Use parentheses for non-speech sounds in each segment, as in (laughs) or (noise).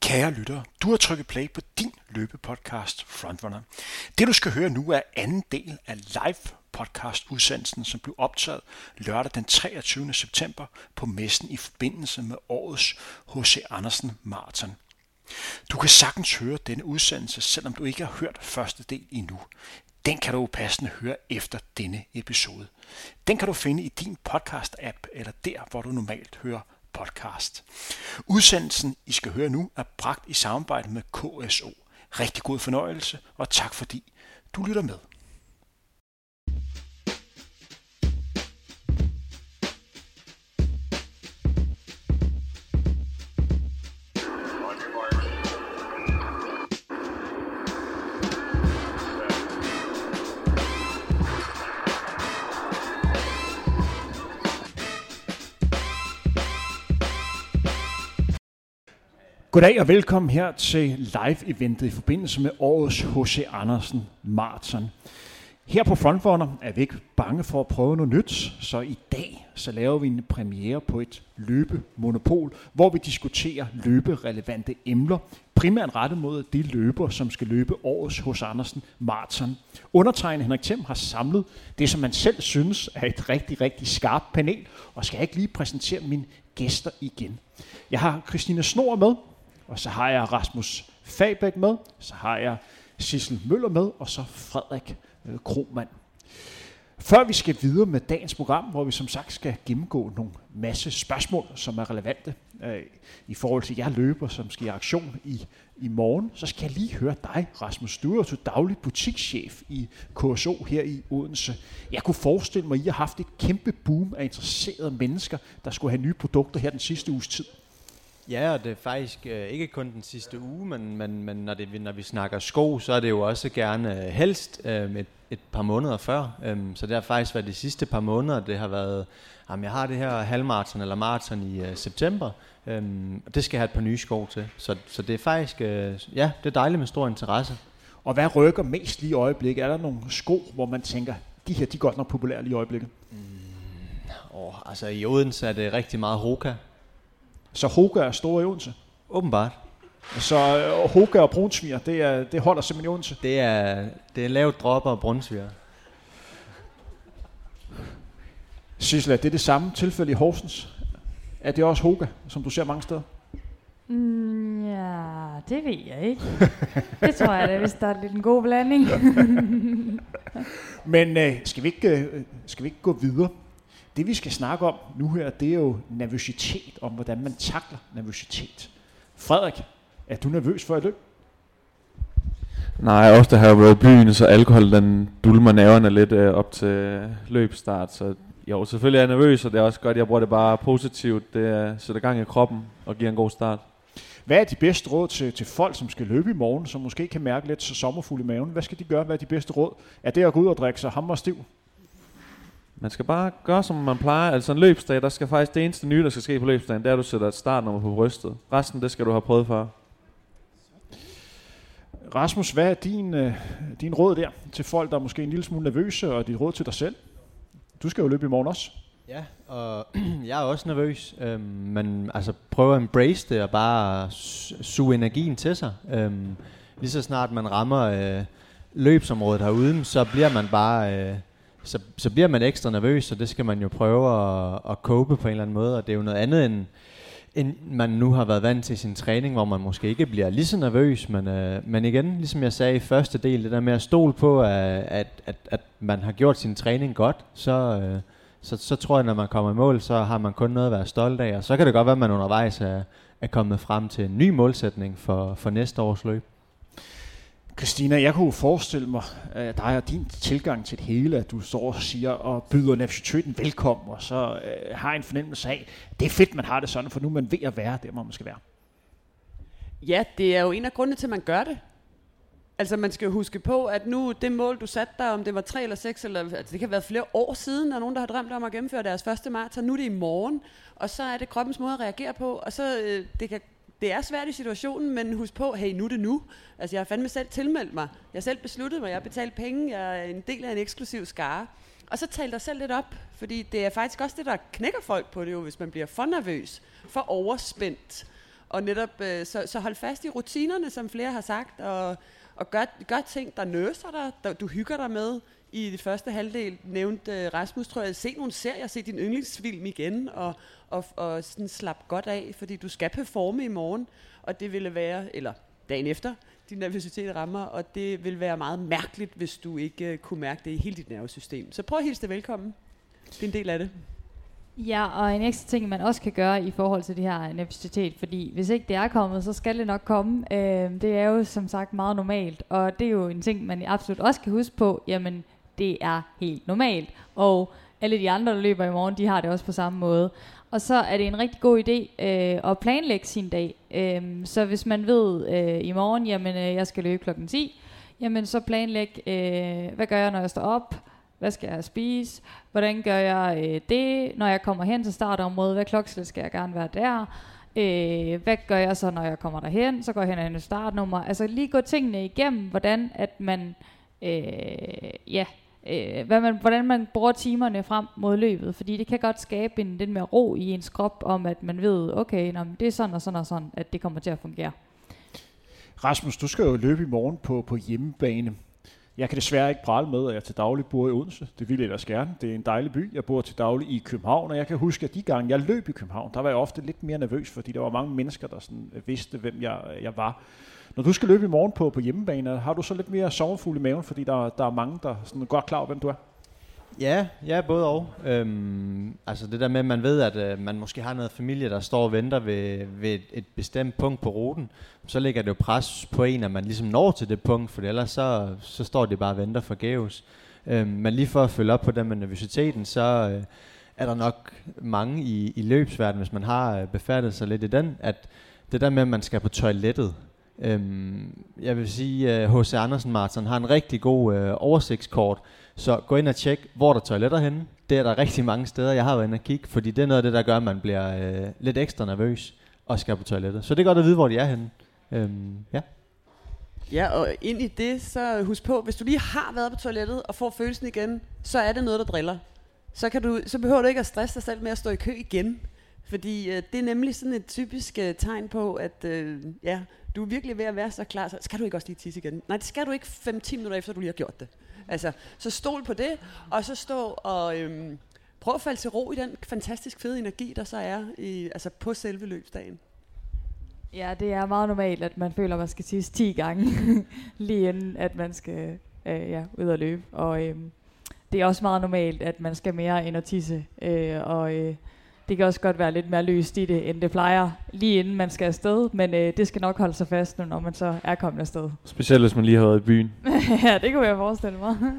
Kære lyttere, du har trykket play på din løbepodcast Frontrunner. Det du skal høre nu er anden del af live podcast udsendelsen, som blev optaget lørdag den 23. september på messen i forbindelse med årets H.C. Andersen Marathon. Du kan sagtens høre denne udsendelse, selvom du ikke har hørt første del endnu. Den kan du passende høre efter denne episode. Den kan du finde i din podcast-app eller der, hvor du normalt hører podcast. Udsendelsen, I skal høre nu, er bragt i samarbejde med KSO. Rigtig god fornøjelse, og tak fordi du lytter med. Goddag og velkommen her til live-eventet i forbindelse med årets H.C. Andersen Marathon. Her på Frontrunner er vi ikke bange for at prøve noget nyt, så i dag så laver vi en premiere på et løbemonopol, hvor vi diskuterer løberelevante emner, primært rettet mod de løber, som skal løbe årets hos Andersen Marathon. Undertegnet Henrik Thiem har samlet det, som man selv synes er et rigtig, rigtig skarpt panel, og skal jeg ikke lige præsentere mine gæster igen. Jeg har Christina Snor med, og så har jeg Rasmus Fabæk med, så har jeg Sissel Møller med, og så Frederik øh, Kromand. Før vi skal videre med dagens program, hvor vi som sagt skal gennemgå nogle masse spørgsmål, som er relevante øh, i forhold til jer løber, som skal i aktion i, i morgen, så skal jeg lige høre dig, Rasmus. Du er jo daglig butikschef i KSO her i Odense. Jeg kunne forestille mig, at I har haft et kæmpe boom af interesserede mennesker, der skulle have nye produkter her den sidste uges tid. Ja, og det er faktisk øh, ikke kun den sidste uge, men, men, men når, det, når vi snakker sko, så er det jo også gerne øh, helst øh, et, et par måneder før. Øhm, så det har faktisk været de sidste par måneder, det har været, jamen jeg har det her halvmarathon eller maraton i øh, september, øhm, og det skal jeg have et par nye sko til. Så, så det er faktisk, øh, ja, det er dejligt med stor interesse. Og hvad rykker mest lige i øjeblikket? Er der nogle sko, hvor man tænker, de her de er godt nok populære lige i øjeblikket? Mm, åh, altså i Odense er det rigtig meget Hoka. Så Hoga er store i Odense? Åbenbart. Så uh, Hoga og brunsviger, det, er, det holder simpelthen i Odense? Det er, det er lavt dropper og brunsviger. Sissel, er det det samme tilfælde i Horsens? Er det også Hoga, som du ser mange steder? Mm, ja, det ved jeg ikke. det tror jeg da, hvis der er lidt en god blanding. (laughs) Men uh, skal, vi ikke, uh, skal vi ikke gå videre? Det vi skal snakke om nu her, det er jo nervøsitet, om hvordan man takler nervøsitet. Frederik, er du nervøs for et løb? Nej, ofte har jeg været i byen, så alkohol den dulmer nerverne lidt øh, op til løbstart. Så jo, selvfølgelig er jeg nervøs, og det er også godt, at jeg bruger det bare positivt. Det sætter gang i kroppen og giver en god start. Hvad er de bedste råd til, til folk, som skal løbe i morgen, som måske kan mærke lidt så sommerfuld i maven? Hvad skal de gøre? Hvad er de bedste råd? Er det at gå ud og drikke sig hammer stiv? Man skal bare gøre, som man plejer. Altså en løbsdag, der skal faktisk det eneste nye, der skal ske på løbsdagen, det er, at du sætter et startnummer på brystet. Resten, det skal du have prøvet før. Rasmus, hvad er din, øh, din råd der til folk, der er måske en lille smule nervøse, og dit råd til dig selv? Du skal jo løbe i morgen også. Ja, og (clears throat) jeg er også nervøs, øhm, men altså prøv at embrace det og bare suge energien til sig. Øhm, lige så snart man rammer øh, løbsområdet herude, så bliver man bare... Øh, så, så bliver man ekstra nervøs, og det skal man jo prøve at, at cope på en eller anden måde, og det er jo noget andet end, end man nu har været vant til sin træning, hvor man måske ikke bliver lige så nervøs, men, øh, men igen, ligesom jeg sagde i første del, det der med at stole på, at, at, at, at man har gjort sin træning godt, så, øh, så, så tror jeg, når man kommer i mål, så har man kun noget at være stolt af, og så kan det godt være, at man undervejs er, er kommet frem til en ny målsætning for, for næste års løb. Christina, jeg kunne forestille mig, at dig og din tilgang til det hele, at du står og siger og byder nervøsiteten velkommen, og så øh, har en fornemmelse af, at det er fedt, man har det sådan, for nu er man ved at være der, hvor man skal være. Ja, det er jo en af grundene til, at man gør det. Altså man skal huske på, at nu det mål, du satte dig, om det var tre eller seks, eller, altså det kan være flere år siden, der er nogen, der har drømt om at gennemføre deres første maraton. Nu er det i morgen, og så er det kroppens måde at reagere på, og så øh, det kan det er svært i situationen, men husk på, hey, nu er det nu. Altså, jeg har fandme selv tilmeldt mig. Jeg har selv besluttet mig, jeg har betalt penge, jeg er en del af en eksklusiv skare. Og så tal dig selv lidt op, fordi det er faktisk også det, der knækker folk på det jo, hvis man bliver for nervøs, for overspændt. Og netop, øh, så, så hold fast i rutinerne, som flere har sagt, og, og gør, gør ting, der nøser dig, der, du hygger dig med. I det første halvdel nævnte øh, Rasmus, tror jeg, se nogle serier, se din yndlingsfilm igen, og, og, og sådan slap godt af, fordi du skal performe i morgen, og det ville være, eller dagen efter, din nervøsitet rammer, og det vil være meget mærkeligt, hvis du ikke uh, kunne mærke det i hele dit nervesystem. Så prøv at hilse dig velkommen. Det er en del af det. Ja, og en ekstra ting, man også kan gøre i forhold til det her nervøsitet, fordi hvis ikke det er kommet, så skal det nok komme. Øh, det er jo som sagt meget normalt, og det er jo en ting, man absolut også kan huske på, jamen det er helt normalt, og alle de andre, der løber i morgen, de har det også på samme måde. Og så er det en rigtig god idé øh, at planlægge sin dag. Øh, så hvis man ved øh, i morgen, jamen øh, jeg skal løbe klokken 10, jamen så planlæg, øh, hvad gør jeg, når jeg står op? Hvad skal jeg spise? Hvordan gør jeg øh, det, når jeg kommer hen til startområdet? Hvad klokkeslæt skal jeg gerne være der? Øh, hvad gør jeg så, når jeg kommer derhen? Så går jeg hen og startnummer. Altså lige gå tingene igennem, hvordan at man øh, ja, øh, hvad man, hvordan man bruger timerne frem mod løbet, fordi det kan godt skabe en lidt mere ro i ens krop, om at man ved, okay, nå, det er sådan og sådan og sådan, at det kommer til at fungere. Rasmus, du skal jo løbe i morgen på, på hjemmebane. Jeg kan desværre ikke prale med, at jeg til daglig bor i Odense. Det vil jeg ellers gerne. Det er en dejlig by. Jeg bor til daglig i København, og jeg kan huske, at de gange, jeg løb i København, der var jeg ofte lidt mere nervøs, fordi der var mange mennesker, der sådan øh, vidste, hvem jeg, øh, jeg var. Når du skal løbe i morgen på, på hjemmebane, har du så lidt mere sommerfugl i maven, fordi der, der er mange, der sådan er godt klar over, hvem du er? Ja, ja, både og. Øhm, altså det der med, at man ved, at øh, man måske har noget familie, der står og venter ved, ved et, et bestemt punkt på ruten, så lægger det jo pres på en, at man ligesom når til det punkt, for ellers så, så står det bare og venter forgæves. Øhm, men lige for at følge op på den med nervøsiteten, så øh, er der nok mange i, i løbsverdenen, hvis man har øh, befærdet sig lidt i den, at det der med, at man skal på toilettet, Øhm, jeg vil sige, at H.C. Andersen Martin har en rigtig god øh, oversigtskort, så gå ind og tjek, hvor der er toiletter henne. Det er der (laughs) rigtig mange steder, jeg har været inde og kigge, fordi det er noget af det, der gør, at man bliver øh, lidt ekstra nervøs og skal på toilettet. Så det er godt at vide, hvor de er henne. Øhm, ja. Ja, og ind i det, så husk på, hvis du lige har været på toilettet og får følelsen igen, så er det noget, der driller. Så, kan du, så behøver du ikke at stresse dig selv med at stå i kø igen. Fordi øh, det er nemlig sådan et typisk øh, tegn på, at øh, ja, du er virkelig ved at være så klar, så skal du ikke også lige tisse igen? Nej, det skal du ikke 5-10 minutter efter, du lige har gjort det. Altså, så stol på det, og så stå og øhm, prøv at falde til ro i den fantastisk fede energi, der så er i, altså på selve løbsdagen. Ja, det er meget normalt, at man føler, at man skal tisse 10 gange, (laughs) lige inden at man skal øh, ja, ud og løbe. Og øh, det er også meget normalt, at man skal mere end at tisse. Øh, og øh, det kan også godt være lidt mere løst i det, end det plejer, lige inden man skal afsted, men øh, det skal nok holde sig fast nu, når man så er kommet afsted. Specielt hvis man lige har været i byen. (laughs) ja, det kunne jeg forestille mig. (laughs)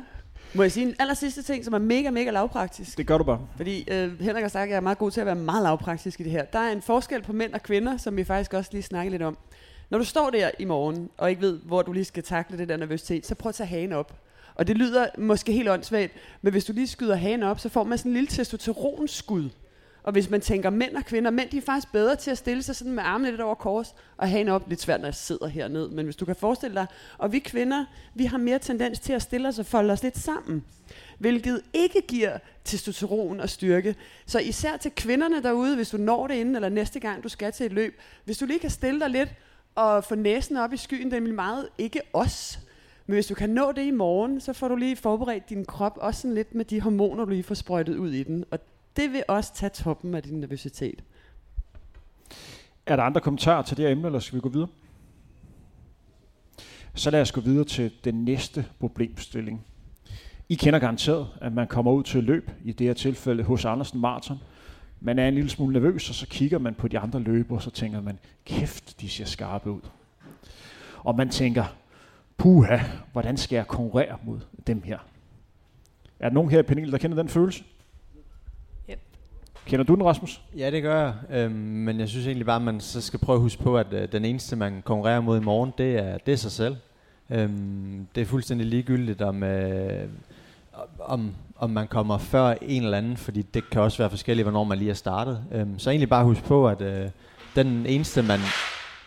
Må jeg sige en aller sidste ting, som er mega, mega lavpraktisk? Det gør du bare. Fordi øh, Henrik har sagt, at jeg er meget god til at være meget lavpraktisk i det her. Der er en forskel på mænd og kvinder, som vi faktisk også lige snakker lidt om. Når du står der i morgen, og ikke ved, hvor du lige skal takle det der nervøsitet, så prøv at tage hagen op. Og det lyder måske helt åndssvagt, men hvis du lige skyder hagen op, så får man sådan en lille testosteronskud. Og hvis man tænker mænd og kvinder, mænd de er faktisk bedre til at stille sig sådan med armene lidt over kors og hænge op. Lidt svært, når jeg sidder hernede, men hvis du kan forestille dig. Og vi kvinder, vi har mere tendens til at stille os og folde os lidt sammen. Hvilket ikke giver testosteron og styrke. Så især til kvinderne derude, hvis du når det inden eller næste gang, du skal til et løb. Hvis du lige kan stille dig lidt og få næsen op i skyen, det er meget ikke os. Men hvis du kan nå det i morgen, så får du lige forberedt din krop også sådan lidt med de hormoner, du lige får sprøjtet ud i den. Og det vil også tage toppen af din nervøsitet. Er der andre kommentarer til det her emne, eller skal vi gå videre? Så lad os gå videre til den næste problemstilling. I kender garanteret, at man kommer ud til løb, i det her tilfælde hos Andersen Martin. Man er en lille smule nervøs, og så kigger man på de andre løbere, og så tænker man, kæft, de ser skarpe ud. Og man tænker, puha, hvordan skal jeg konkurrere mod dem her? Er der nogen her i panelet, der kender den følelse? Kender du den, Rasmus? Ja, det gør jeg. Øhm, men jeg synes egentlig bare, at man så skal prøve at huske på, at øh, den eneste, man konkurrerer mod i morgen, det er, det er sig selv. Øhm, det er fuldstændig ligegyldigt, om, øh, om, om man kommer før en eller anden, fordi det kan også være forskelligt, hvornår man lige er startet. Øhm, så egentlig bare huske på, at øh, den eneste, man,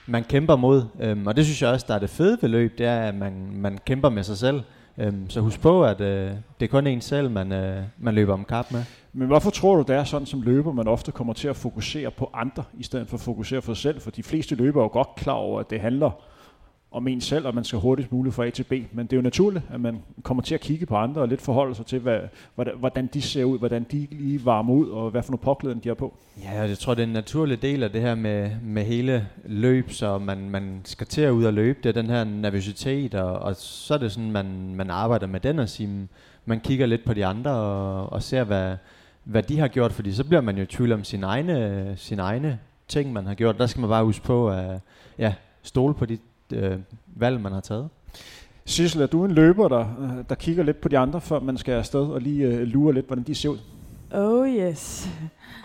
man kæmper mod, øhm, og det synes jeg også, der er det fede ved løb, det er, at man, man kæmper med sig selv. Øhm, så husk på, at øh, det er kun en selv, man, øh, man løber om kap med. Men hvorfor tror du, det er sådan som løber, man ofte kommer til at fokusere på andre, i stedet for at fokusere på sig selv? For de fleste løber er jo godt klar over, at det handler om en selv, og man skal hurtigst muligt fra A til B. Men det er jo naturligt, at man kommer til at kigge på andre og lidt forholde sig til, hvad, hvordan de ser ud, hvordan de lige varmer ud, og hvad for nogle påklædning de har på. Ja, jeg tror, det er en naturlig del af det her med, med hele løb, så man, man skal til at ud og løbe. Det er den her nervøsitet, og, og så er det sådan, man, man arbejder med den og sige, mm, man kigger lidt på de andre og, og ser, hvad, hvad de har gjort, fordi så bliver man jo i tvivl om sin egne, sin egne ting, man har gjort. Der skal man bare huske på at ja, stole på de øh, valg, man har taget. Sissel, er du en løber, der, øh, der kigger lidt på de andre, før man skal afsted og lige øh, lurer lidt, hvordan de ser ud? Oh yes.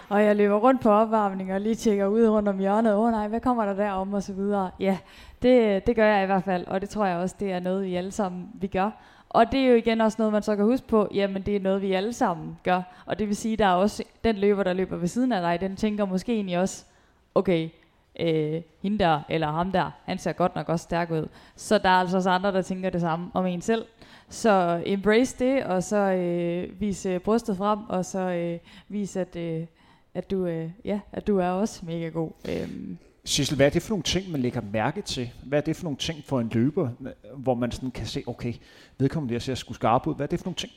Og jeg løber rundt på opvarmning og lige tjekker ud rundt om hjørnet. Åh oh, nej, hvad kommer der der om og så videre. Ja, det, det gør jeg i hvert fald, og det tror jeg også, det er noget, vi alle sammen vi gør. Og det er jo igen også noget, man så kan huske på, jamen det er noget, vi alle sammen gør. Og det vil sige, der er også den løber, der løber ved siden af dig, den tænker måske egentlig også, okay, øh, hende der, eller ham der, han ser godt nok også stærk ud. Så der er altså også andre, der tænker det samme om en selv. Så embrace det, og så øh, vise øh, brystet frem, og så øh, vise, at, øh, at, du, øh, ja, at du er også mega god. Øh. Sissel, hvad er det for nogle ting, man lægger mærke til? Hvad er det for nogle ting for en løber, hvor man sådan kan se, okay, vedkommende der ser sgu skarp ud. Hvad er det for nogle ting?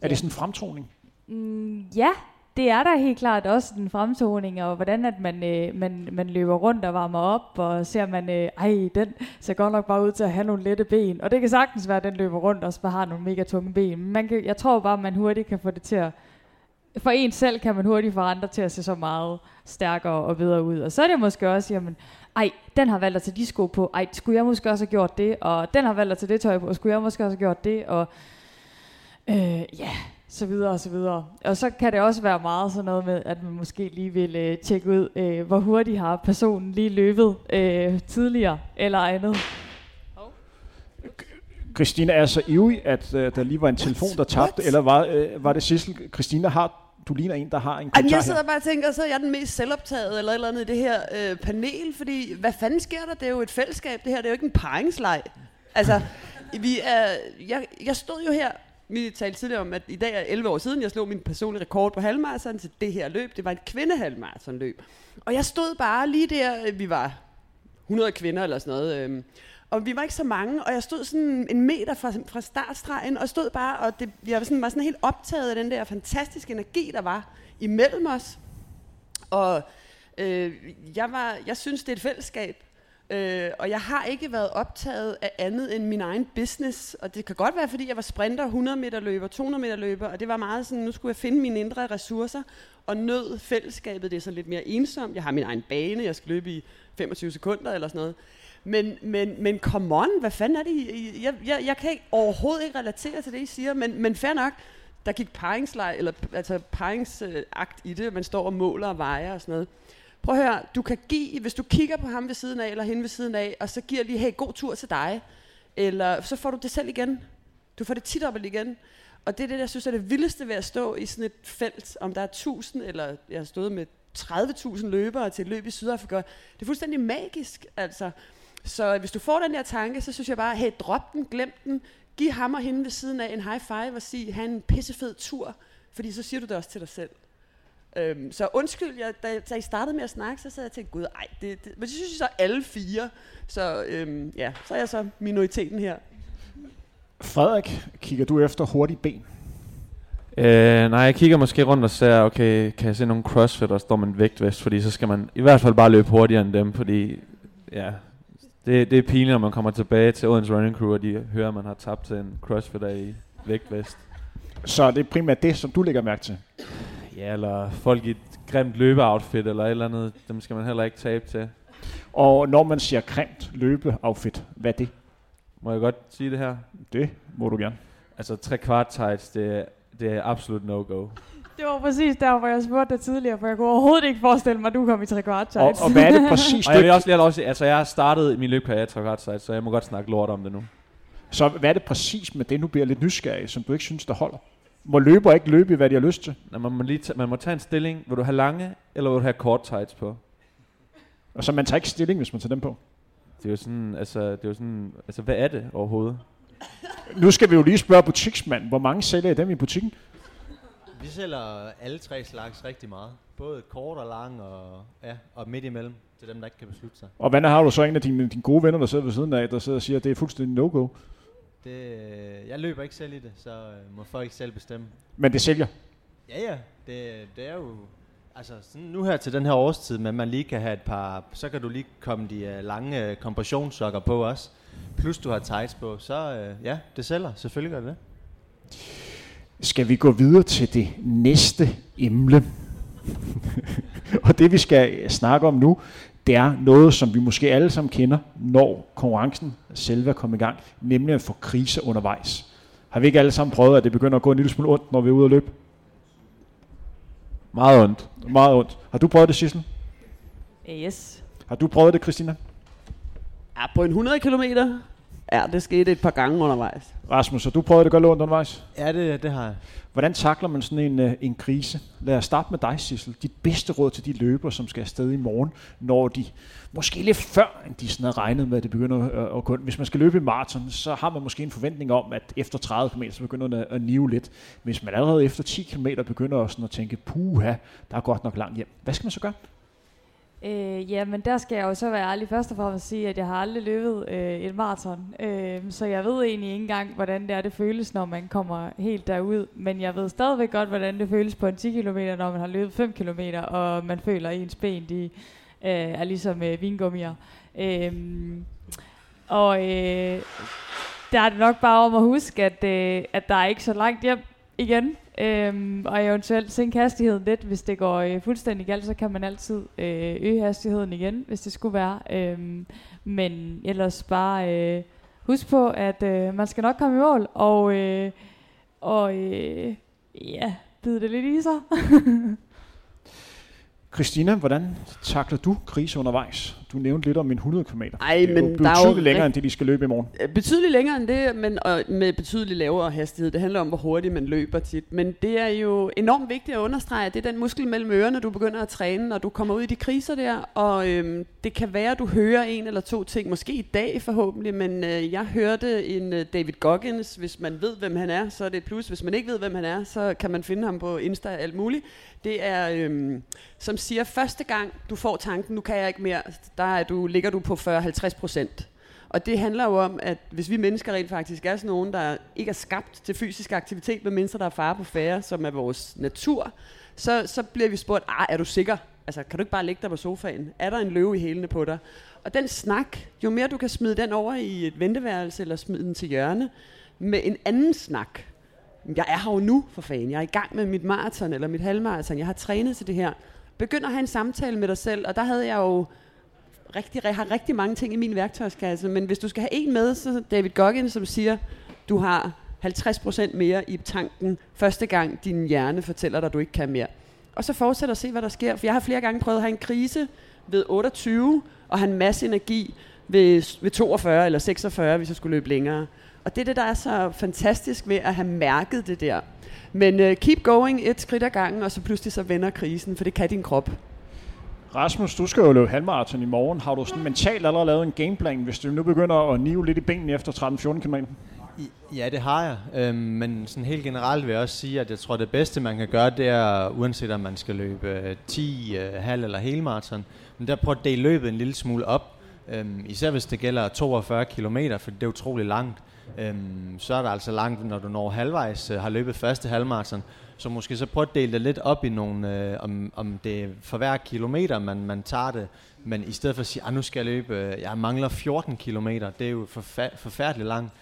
Er ja. det sådan en fremtoning? Mm, ja, det er der helt klart også den fremtoning, og hvordan at man, øh, man, man løber rundt og varmer op, og ser man, øh, ej, den ser godt nok bare ud til at have nogle lette ben. Og det kan sagtens være, at den løber rundt og bare har nogle mega tunge ben. Man kan, jeg tror bare, man hurtigt kan få det til at... For en selv kan man hurtigt få andre til at se så meget stærkere og bedre ud. Og så er det måske også, jamen, ej, den har valgt at tage de sko på, ej, skulle jeg måske også have gjort det, og den har valgt at tage det tøj på, skulle jeg måske også have gjort det, og øh, ja, så videre og så videre. Og så kan det også være meget sådan noget med, at man måske lige vil øh, tjekke ud, øh, hvor hurtigt har personen lige løbet øh, tidligere, eller andet. Christina er så ivrig, at øh, der lige var en telefon, der tabte, eller var, øh, var det Sissel? Christina har du ligner en, der har en kommentar Jeg sidder bare og tænker, så er jeg den mest selvoptaget eller eller andet i det her øh, panel, fordi hvad fanden sker der? Det er jo et fællesskab, det her. Det er jo ikke en paringsleg. Altså, vi er, jeg, jeg stod jo her vi talte tidligere om, at i dag er 11 år siden, jeg slog min personlige rekord på halvmarathon til det her løb. Det var et kvindehalvmarathonløb. Og jeg stod bare lige der, øh, vi var 100 kvinder eller sådan noget, øhm, og vi var ikke så mange, og jeg stod sådan en meter fra, fra startstregen, og stod bare, og det, jeg var sådan, var sådan helt optaget af den der fantastiske energi, der var imellem os. Og øh, jeg, var, jeg synes, det er et fællesskab, Øh, og jeg har ikke været optaget af andet end min egen business. Og det kan godt være, fordi jeg var sprinter, 100 meter løber, 200 meter løber, og det var meget sådan, nu skulle jeg finde mine indre ressourcer, og nød fællesskabet, det er så lidt mere ensomt. Jeg har min egen bane, jeg skal løbe i 25 sekunder eller sådan noget. Men, men, men come on, hvad fanden er det? I, jeg, jeg, jeg kan ikke, overhovedet ikke relatere til det, I siger, men, men fair nok, der gik paringslej, eller altså paringsakt i det, man står og måler og vejer og sådan noget. Prøv at høre, du kan give, hvis du kigger på ham ved siden af, eller hende ved siden af, og så giver lige, hey, god tur til dig, eller så får du det selv igen. Du får det tit op igen. Og det er det, jeg synes er det vildeste ved at stå i sådan et felt, om der er 1000, eller jeg har stået med 30.000 løbere til et løb i Sydafrika. Det er fuldstændig magisk, altså. Så hvis du får den der tanke, så synes jeg bare, hey, drop den, glem den, giv ham og hende ved siden af en high five og sig, have en pissefed tur, fordi så siger du det også til dig selv. Øhm, så undskyld, jeg, da, da I startede med at snakke, så sad jeg og tænkte, gud, ej, det, det, men det synes jeg så alle fire. Så øhm, ja, så er jeg så minoriteten her. Frederik, kigger du efter hurtigt ben? Øh, nej, jeg kigger måske rundt og ser, okay, kan jeg se nogle crossfit, der står med en vægtvest, fordi så skal man i hvert fald bare løbe hurtigere end dem, fordi ja, det, det er pinligt, når man kommer tilbage til Odense Running Crew, og de hører, at man har tabt til en crossfitter i vægtvest. Så det er primært det, som du lægger mærke til? Ja, eller folk i et grimt løbeoutfit eller et eller andet, dem skal man heller ikke tabe til. Og når man siger grimt løbeoutfit, hvad er det? Må jeg godt sige det her? Det må du gerne. Altså, tre kvart tights, det, det er absolut no-go. Det var præcis der, hvor jeg spurgte dig tidligere, for jeg kunne overhovedet ikke forestille mig, at du kom i tre kvart tights. Og, og hvad er det (laughs) præcis? og jeg vil også lige også altså jeg har startet min løbkarriere i tre kvart tights, så jeg må godt snakke lort om det nu. Så hvad er det præcis med det, nu bliver lidt nysgerrig, som du ikke synes, der holder? Må løber ikke løbe i, hvad de har lyst til? Nej, man, må lige man må tage en stilling. Vil du have lange, eller vil du have kort tights på? Og så man tager ikke stilling, hvis man tager dem på? Det er jo sådan, altså, det er jo sådan, altså hvad er det overhovedet? Nu skal vi jo lige spørge butiksmanden, hvor mange sælger I dem i butikken? Vi sælger alle tre slags rigtig meget. Både kort og lang og, ja, og midt imellem til dem, der ikke kan beslutte sig. Og hvad har du så en af dine, dine gode venner, der sidder ved siden af, der sidder og siger, at det er fuldstændig no-go? Det, øh, jeg løber ikke selv i det, så øh, må folk selv bestemme. Men det sælger? Ja, ja. Det, det er jo... Altså sådan nu her til den her årstid, men man lige kan have et par... Så kan du lige komme de uh, lange uh, kompressionssokker på også. Plus du har tights på. Så uh, ja, det sælger. Selvfølgelig gør det det. Skal vi gå videre til det næste emne? (laughs) og det vi skal snakke om nu, det er noget, som vi måske alle sammen kender, når konkurrencen selv er kommet i gang, nemlig at få krise undervejs. Har vi ikke alle sammen prøvet, at det begynder at gå en lille smule ondt, når vi er ude at løbe? Meget ondt. Meget ondt. Har du prøvet det, Sissel? Yes. Har du prøvet det, Christina? Ja, på en 100 km, ja, det skete et par gange undervejs. Rasmus, har du prøvet det gøre ondt undervejs? Ja, det, det har jeg. Hvordan takler man sådan en, øh, en krise? Lad os starte med dig, Sissel. Dit bedste råd til de løbere, som skal afsted i morgen, når de, måske lidt før, end de sådan har regnet med, at det begynder at, at gå. Hvis man skal løbe i maraton, så har man måske en forventning om, at efter 30 km, så begynder det at nive lidt. Hvis man allerede efter 10 km begynder sådan at tænke, puha, der er godt nok langt hjem. Hvad skal man så gøre? Øh, ja, men der skal jeg jo så være ærlig først og fremmest sige, at jeg har aldrig løbet øh, et maraton. Øh, så jeg ved egentlig ikke engang, hvordan det er, det føles, når man kommer helt derud. Men jeg ved stadigvæk godt, hvordan det føles på en 10 km, når man har løbet 5 km, og man føler, at ens ben de, øh, er ligesom øh, vingummier. Øh, og øh, der er det nok bare om at huske, at, øh, at der er ikke så langt hjem igen. Øhm, og eventuelt sænke hastigheden lidt, hvis det går øh, fuldstændig galt, så kan man altid øh, øge hastigheden igen, hvis det skulle være. Øhm, men ellers bare øh, husk på, at øh, man skal nok komme i mål, og, øh, og øh, ja, bide det lidt i sig. (laughs) Christina, hvordan takler du krise undervejs? Du nævnte lidt om en 100 km. Ej, men det er jo betydeligt længere, end det, de skal løbe i morgen. Øh, Betydeligt længere end det, men og med betydeligt lavere hastighed. Det handler om, hvor hurtigt man løber tit. Men det er jo enormt vigtigt at understrege, at det er den muskel mellem ørerne, du begynder at træne, når du kommer ud i de kriser der. Og øhm, det kan være, at du hører en eller to ting, måske i dag forhåbentlig, men øh, jeg hørte en øh, David Goggins. Hvis man ved, hvem han er, så er det et plus. Hvis man ikke ved, hvem han er, så kan man finde ham på Insta og alt muligt. Det er, øhm, som siger, første gang du får tanken, nu kan jeg ikke mere, der er du, ligger du på 40-50 procent. Og det handler jo om, at hvis vi mennesker rent faktisk er sådan nogen, der ikke er skabt til fysisk aktivitet, medmindre der er fare på færre, som er vores natur, så, så bliver vi spurgt, ah, er du sikker? Altså, kan du ikke bare ligge der på sofaen? Er der en løve i hælene på dig? Og den snak, jo mere du kan smide den over i et venteværelse, eller smide den til hjørne, med en anden snak. Jeg er her jo nu, for fanden. Jeg er i gang med mit maraton, eller mit halvmaraton. Jeg har trænet til det her. Begynd at have en samtale med dig selv, og der havde jeg jo rigtig, jeg har rigtig mange ting i min værktøjskasse, men hvis du skal have en med, så David Goggins, som siger, du har 50% mere i tanken første gang din hjerne fortæller dig, at du ikke kan mere. Og så fortsæt at se, hvad der sker. For jeg har flere gange prøvet at have en krise ved 28, og have en masse energi ved, ved 42 eller 46, hvis jeg skulle løbe længere. Og det er det, der er så fantastisk ved at have mærket det der. Men uh, keep going et skridt ad gangen, og så pludselig så vender krisen, for det kan din krop. Rasmus, du skal jo løbe halvmarathon i morgen. Har du sådan mentalt allerede lavet en gameplan, hvis du nu begynder at nive lidt i benene efter 13-14 km? Ja, det har jeg. Øhm, men sådan helt generelt vil jeg også sige, at jeg tror, det bedste, man kan gøre, det er, uanset om man skal løbe øh, 10, øh, halv eller helmarathon, men der prøver at dele løbet en lille smule op. Øhm, især hvis det gælder 42 km, for det er utrolig langt. Øhm, så er der altså langt, når du når halvvejs, øh, har løbet første halvmarathon. Så måske så prøv at dele det lidt op i nogle, øh, om, om det er for hver kilometer, man, man tager det. Men i stedet for at sige, at nu skal jeg løbe, øh, jeg mangler 14 km, det er jo forfa- forfærdeligt langt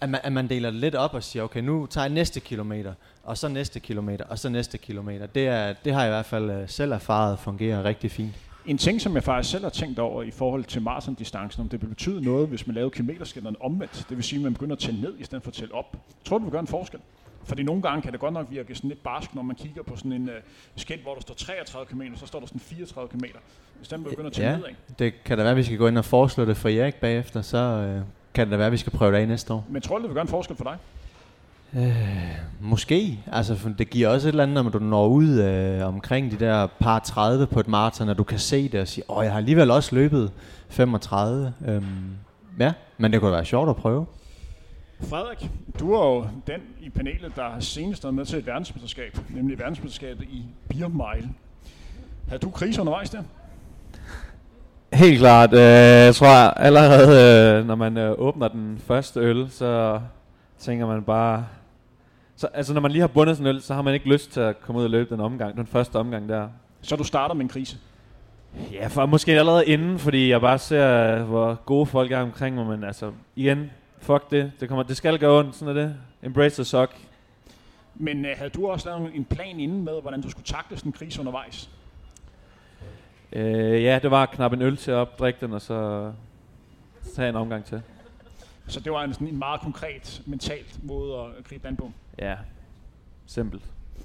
at man, at man deler det lidt op og siger, okay, nu tager jeg næste kilometer, og så næste kilometer, og så næste kilometer. Det, er, det har jeg i hvert fald øh, selv erfaret fungerer rigtig fint. En ting, som jeg faktisk selv har tænkt over i forhold til maratondistancen, om det vil betyde noget, hvis man laver kilometerskillerne omvendt. Det vil sige, at man begynder at tælle ned, i stedet for at tælle op. Tror du, det vil gøre en forskel? Fordi nogle gange kan det godt nok virke sådan lidt barsk, når man kigger på sådan en uh, skilt, hvor der står 33 km, så står der sådan 34 km. Hvis den begynder at tælle Ja. ned, ikke? Det kan da være, at vi skal gå ind og foreslå det for Erik bagefter, så øh, kan det da være, at vi skal prøve det af næste år. Men tror du, det vil gøre en forskel for dig? Øh, måske. Altså, det giver også et eller andet, når du når ud øh, omkring de der par 30 på et maraton, og du kan se det og sige, åh, jeg har alligevel også løbet 35. Øhm, ja, men det kunne da være sjovt at prøve. Frederik, du er jo den i panelet, der har senest været med til et verdensmesterskab, nemlig verdensmesterskabet i Beer Mile. Har du krise undervejs der? Helt klart. Øh, jeg tror allerede, øh, når man øh, åbner den første øl, så tænker man bare... Så, altså når man lige har bundet sådan en øl, så har man ikke lyst til at komme ud og løbe den omgang, den første omgang der. Så du starter med en krise? Ja, for måske allerede inden, fordi jeg bare ser, hvor gode folk er omkring mig, men altså igen, fuck det, det, kommer, det skal gå ondt, sådan er det. Embrace the suck. Men uh, havde du også lavet en plan inden med, hvordan du skulle takle sådan en krise undervejs? Øh, ja, det var knap en øl til at opdrikke den, og så tage en omgang til. Så det var en, sådan en meget konkret, mentalt måde at gribe an på? Ja, simpelt.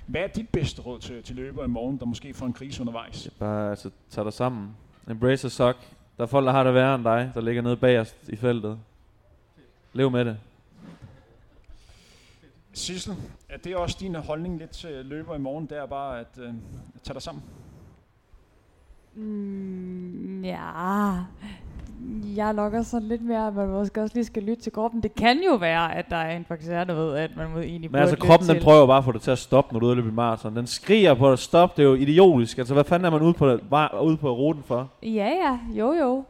Hvad er dit bedste råd til, til løber i morgen, der måske får en krise undervejs? Det bare, altså, tag dig sammen. Embrace the suck. Der er folk, der har det værre end dig, der ligger nede bagerst i feltet. Lev med det. Sissel, er det også din holdning lidt til løber i morgen, det er bare at, at tage dig sammen? Mm, ja, jeg lokker sådan lidt mere, at man måske også lige skal lytte til kroppen. Det kan jo være, at der er en faktisk er noget, at man må egentlig Men altså kroppen, den prøver bare at få det til at stoppe, når du løber i maraton. Den skriger på at stoppe, det er jo idiotisk. Altså hvad fanden er man ude på, ude på ruten for? Ja, ja, jo jo.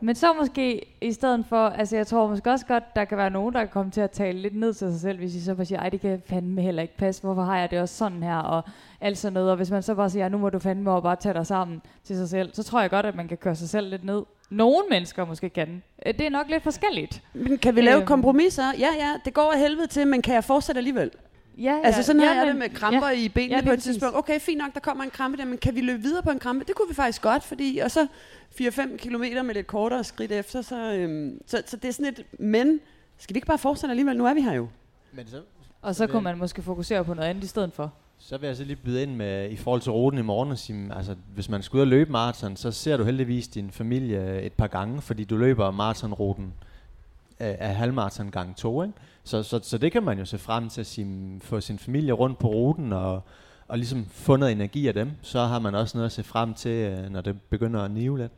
Men så måske i stedet for, altså jeg tror måske også godt, der kan være nogen, der kan komme til at tale lidt ned til sig selv, hvis de så bare siger, ej det kan fandme heller ikke passe, hvorfor har jeg det også sådan her, og alt sådan noget. Og hvis man så bare siger, nu må du fandme over bare tage dig sammen til sig selv, så tror jeg godt, at man kan køre sig selv lidt ned. Nogle mennesker måske kan. Øh, det er nok lidt forskelligt. Men kan vi lave øhm. kompromiser? Ja, ja, det går af helvede til, men kan jeg fortsætte alligevel? Ja, ja. Altså sådan ja, har jeg det med kramper ja, i benene ja, på et tidspunkt. Okay, fint nok, der kommer en krampe der, men kan vi løbe videre på en krampe? Det kunne vi faktisk godt, fordi... Og så 4-5 kilometer med lidt kortere skridt efter, så, øhm, så, så det er sådan et... Men, skal vi ikke bare fortsætte alligevel? Nu er vi her jo. Men så, og så kunne man måske fokusere på noget andet i stedet for. Så vil jeg så lige byde ind med, i forhold til ruten i morgen, og sige, altså, hvis man skal ud og løbe maraton, så ser du heldigvis din familie et par gange, fordi du løber maratonruten af, af halvmaraton gang to, ikke? Så, så, så det kan man jo se frem til at sin, få sin familie rundt på ruten og, og ligesom få noget energi af dem. Så har man også noget at se frem til, øh, når det begynder at nive lidt.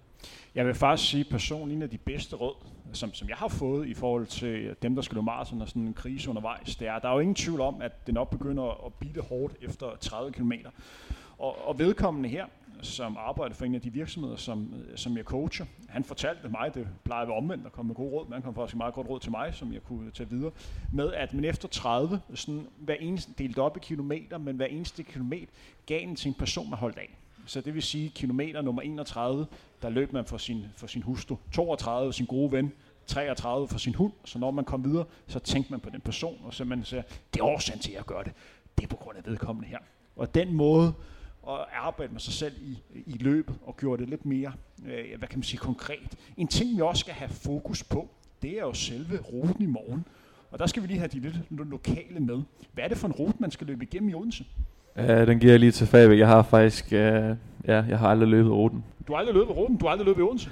Jeg vil faktisk sige personligt, en af de bedste råd, som, som jeg har fået i forhold til dem, der skal løbe maraton og sådan en krise undervejs, det er, der er jo ingen tvivl om, at det nok begynder at bide hårdt efter 30 km. Og, og vedkommende her, som arbejder for en af de virksomheder, som, øh, som jeg coacher. Han fortalte mig, det plejer at være omvendt, at komme med gode råd, men han kom faktisk meget godt råd til mig, som jeg kunne tage videre, med at man efter 30, sådan hver eneste, delt op i kilometer, men hver eneste kilometer gav en til en person, man holdt af. Så det vil sige, kilometer nummer 31, der løb man for sin, for sin hustru, 32 sin gode ven, 33 for sin hund, så når man kom videre, så tænkte man på den person, og så man sagde, det er årsagen til, at jeg gør det. Det er på grund af vedkommende her. Og den måde, og arbejde med sig selv i, i løbet og gjorde det lidt mere, øh, hvad kan man sige, konkret. En ting, vi også skal have fokus på, det er jo selve ruten i morgen. Og der skal vi lige have de lidt lokale med. Hvad er det for en rute, man skal løbe igennem i Odense? Uh, den giver jeg lige til Fabio. Jeg har faktisk, uh, ja, jeg har aldrig løbet ruten. Du har aldrig løbet ruten? Du har aldrig løbet i Odense?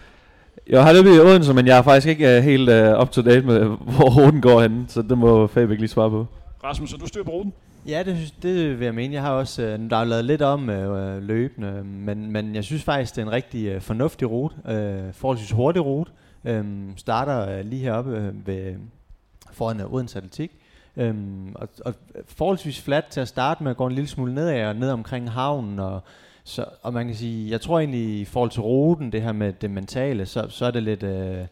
Jeg har løbet i Odense, men jeg er faktisk ikke uh, helt uh, up to date med, (laughs) hvor ruten går henne, så det må Fabio lige svare på. Rasmus, så du styrer på ruten? Ja, det, det vil jeg mene. Jeg har også, øh, der er lavet lidt om øh, øh, løbende, men, men jeg synes faktisk, det er en rigtig øh, fornuftig rute. Øh, forholdsvis hurtig rute. Øh, starter øh, lige heroppe øh, ved, foran øh, Odense Atletik. Øhm, og, og forholdsvis fladt til at starte med, går en lille smule nedad og ned omkring havnen. Og, så, og man kan sige, jeg tror egentlig i forhold til ruten, det her med det mentale, så, så er det lidt... Øh,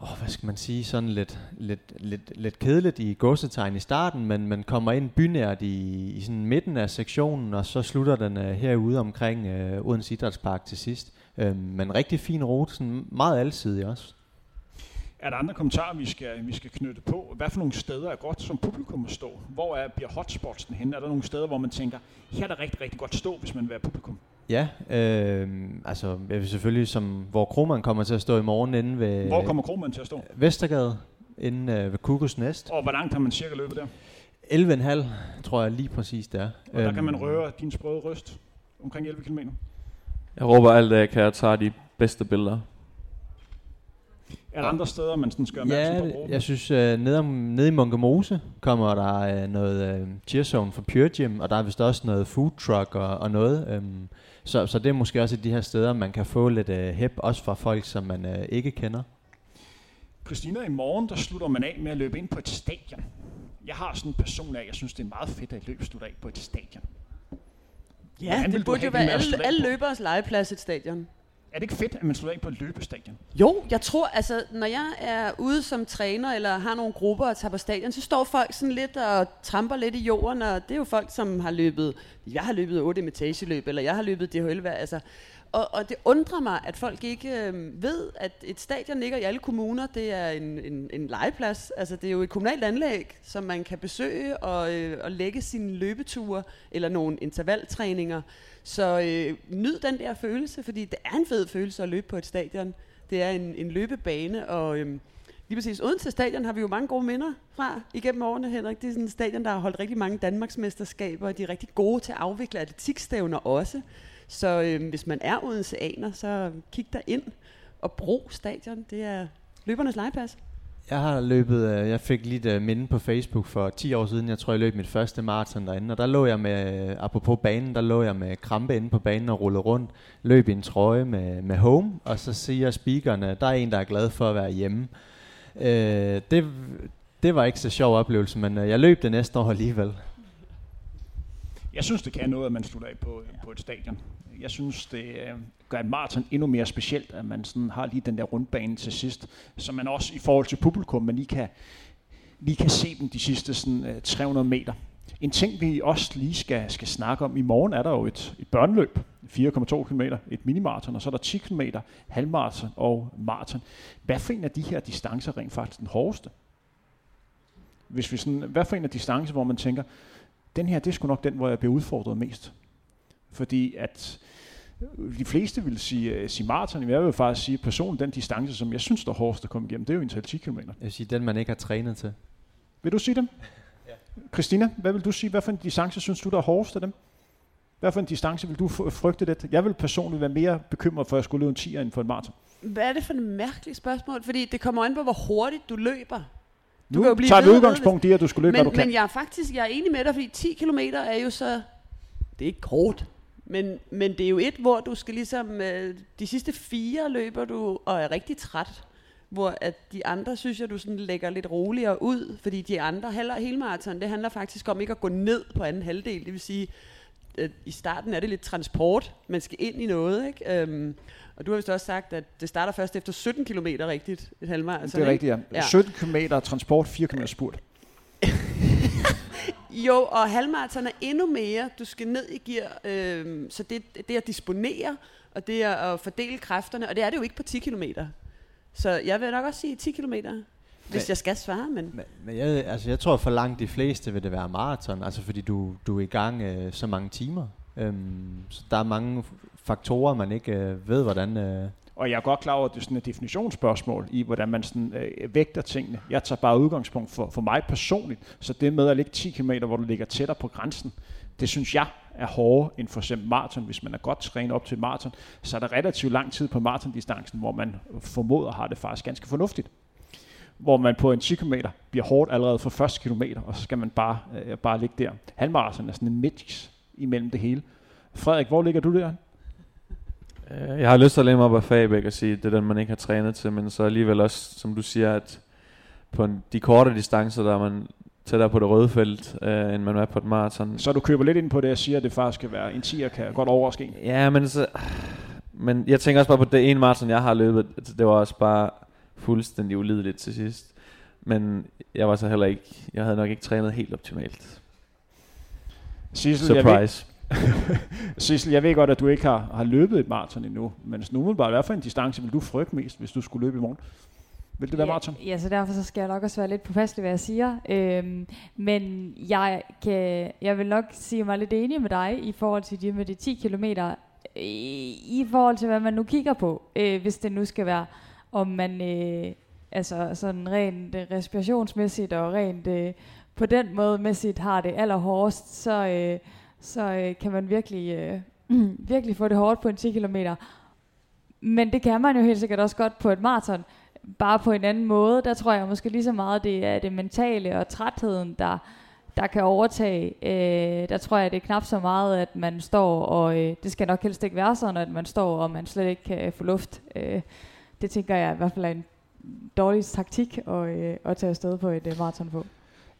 oh, hvad skal man sige, sådan lidt, lidt, lidt, lidt kedeligt i godsetegn i starten, men man kommer ind bynært i, i sådan midten af sektionen, og så slutter den uh, herude omkring uh, Odense Idrætspark til sidst. Uh, men rigtig fin rute, sådan meget alsidig også. Er der andre kommentarer, vi skal, vi skal knytte på? Hvad for nogle steder er godt som publikum at stå? Hvor er, bliver hotspotsen henne? Er der nogle steder, hvor man tænker, her er der rigtig, rigtig godt stå, hvis man vil være publikum? Ja, øh, altså jeg vil selvfølgelig, som, hvor Kroman kommer til at stå i morgen inde ved... Hvor kommer Kroman til at stå? Vestergade, inde øh, ved Kukos Nest. Og hvor langt har man cirka løbet der? 11,5 tror jeg lige præcis der. Og der kan man øhm. røre din sprøde røst omkring 11 km. Jeg råber alt, at jeg kan tage de bedste billeder. Er der andre steder, man sådan skal ja, på Ja, jeg synes, uh, nede, om, nede i Munkemose kommer der uh, noget uh, cheerzone for Pure Gym, og der er vist også noget food truck og, og noget. Um, så, så det er måske også de her steder, man kan få lidt uh, hep, også fra folk, som man uh, ikke kender. Christina, i morgen der slutter man af med at løbe ind på et stadion. Jeg har sådan en person af, jeg synes, det er meget fedt at løbe slutter af på et stadion. Ja, Hvordan det burde jo være alle, alle løberes legeplads et stadion. Er det ikke fedt, at man slutter af på et løbestadion? Jo, jeg tror, altså, når jeg er ude som træner, eller har nogle grupper og tager på stadion, så står folk sådan lidt og tramper lidt i jorden, og det er jo folk, som har løbet, jeg har løbet 8 imitageløb, eller jeg har løbet DHL, altså. Og, og det undrer mig, at folk ikke øh, ved, at et stadion ligger i alle kommuner. Det er en, en, en legeplads. Altså, det er jo et kommunalt anlæg, som man kan besøge og, øh, og lægge sine løbeture eller nogle intervaltræninger. Så øh, nyd den der følelse, fordi det er en fed følelse at løbe på et stadion. Det er en, en løbebane, og øh, lige præcis Odense Stadion har vi jo mange gode minder fra igennem årene, Henrik. Det er sådan et stadion, der har holdt rigtig mange Danmarksmesterskaber, og de er rigtig gode til at afvikle atletikstævner også. Så øh, hvis man er Odenseaner, så kig der ind og brug stadion. Det er løbernes legeplads. Jeg har løbet, øh, jeg fik lidt øh, minde på Facebook for 10 år siden, jeg tror jeg løb mit første maraton derinde, og der lå jeg med, øh, apropos banen, der lå jeg med krampe inde på banen og rullede rundt, løb i en trøje med, med home, og så siger speakerne, der er en, der er glad for at være hjemme. Øh, det, det var ikke så sjov oplevelse, men jeg løb det næste år alligevel. Jeg synes, det kan noget, at man slutter af på, på et stadion. Jeg synes, det øh, gør et maraton endnu mere specielt, at man sådan har lige den der rundbane til sidst, så man også i forhold til publikum, man lige kan, lige kan se dem de sidste sådan, øh, 300 meter. En ting, vi også lige skal, skal snakke om, i morgen er der jo et, et børneløb, 4,2 km, et minimaraton, og så er der 10 km, halvmaraton og maraton. Hvad for en af de her distancer rent faktisk den hårdeste? Hvis vi sådan, hvad for en af distancer, hvor man tænker, den her, det er sgu nok den, hvor jeg bliver udfordret mest. Fordi at de fleste vil sige, uh, sige maraton, men jeg vil faktisk sige personligt, den distance, som jeg synes, der er hårdest at komme igennem, det er jo en 10 km. Jeg vil sige, den man ikke har trænet til. Vil du sige dem? Ja. Christina, hvad vil du sige? Hvad for en distance synes du, der er hårdest af dem? Hvad for en distance vil du frygte det? Jeg vil personligt være mere bekymret for, at jeg skulle løbe en 10'er end for en maraton. Hvad er det for et mærkeligt spørgsmål? Fordi det kommer an på, hvor hurtigt du løber. Nu kan jo blive tager vi udgangspunkt i, at du skulle løbe, men, hvad du kan. men jeg er faktisk jeg er enig med dig, fordi 10 km er jo så... Det er ikke kort, men, men det er jo et, hvor du skal ligesom... Øh, de sidste fire løber du og er rigtig træt. Hvor at de andre, synes jeg, du sådan lægger lidt roligere ud. Fordi de andre halv hele maraton, det handler faktisk om ikke at gå ned på anden halvdel. Det vil sige, at i starten er det lidt transport. Man skal ind i noget, ikke? Øhm, og du har vist også sagt, at det starter først efter 17 km rigtigt, et halvmaraton. det er ikke? rigtigt, ja. Ja. 17 km transport, 4 km spurt. Jo, og halvmarathon er endnu mere. Du skal ned i gear, øh, så det, det er at disponere, og det er at fordele kræfterne, og det er det jo ikke på 10 km. Så jeg vil nok også sige 10 km, hvis Men- jeg skal svare, men... Men, men jeg, altså, jeg tror, for langt de fleste vil det være maraton, altså fordi du, du er i gang øh, så mange timer. Øhm, så der er mange faktorer, man ikke øh, ved, hvordan... Øh, og jeg er godt klar over, at det er sådan et definitionsspørgsmål i, hvordan man sådan, øh, vægter tingene. Jeg tager bare udgangspunkt for, for mig personligt. Så det med at ligge 10 km, hvor du ligger tættere på grænsen, det synes jeg er hårdere end for eksempel maraton. Hvis man er godt trænet op til maraton, så er der relativt lang tid på maratondistancen, hvor man formoder har det faktisk ganske fornuftigt. Hvor man på en 10 km bliver hårdt allerede for første kilometer, og så skal man bare, øh, bare ligge der. Halvmaraton er sådan en mix imellem det hele. Frederik, hvor ligger du der? Øh, Jeg har lyst til at læne mig op af Fabæk og sige, det er den, man ikke har trænet til, men så alligevel også, som du siger, at på en, de korte distancer, der er man tættere på det røde felt, øh, end man er på et maraton. Så du køber lidt ind på det, jeg siger, at det faktisk skal være en 10'er, kan godt overraske en. Ja, men så... Men jeg tænker også bare på det ene maraton, jeg har løbet. Det var også bare fuldstændig ulideligt til sidst. Men jeg var så heller ikke... Jeg havde nok ikke trænet helt optimalt. Sissel, jeg ved, Surprise. (laughs) Sissel, jeg ved godt, at du ikke har, har løbet et maraton endnu, men sådan umiddelbart, hvad for en distance vil du frygte mest, hvis du skulle løbe i morgen? Vil det være maraton? Ja, ja, så derfor så skal jeg nok også være lidt påpasselig, hvad jeg siger. Øhm, men jeg, kan, jeg vil nok sige mig lidt enig med dig i forhold til de med de 10 km. I, I forhold til, hvad man nu kigger på, øh, hvis det nu skal være, om man øh, altså sådan rent øh, respirationsmæssigt og rent øh, på den måde mæssigt har det allerhårdest, så, øh, så øh, kan man virkelig, øh, (clears throat) virkelig få det hårdt på en 10 km. Men det kan man jo helt sikkert også godt på et maraton bare på en anden måde. Der tror jeg måske lige så meget, det er det mentale og trætheden, der, der kan overtage. Øh, der tror jeg, det er knap så meget, at man står, og øh, det skal nok helst ikke være sådan, at man står, og man slet ikke kan få luft. Øh, det tænker jeg i hvert fald er en dårlig taktik at, øh, at tage afsted på et øh, maraton på.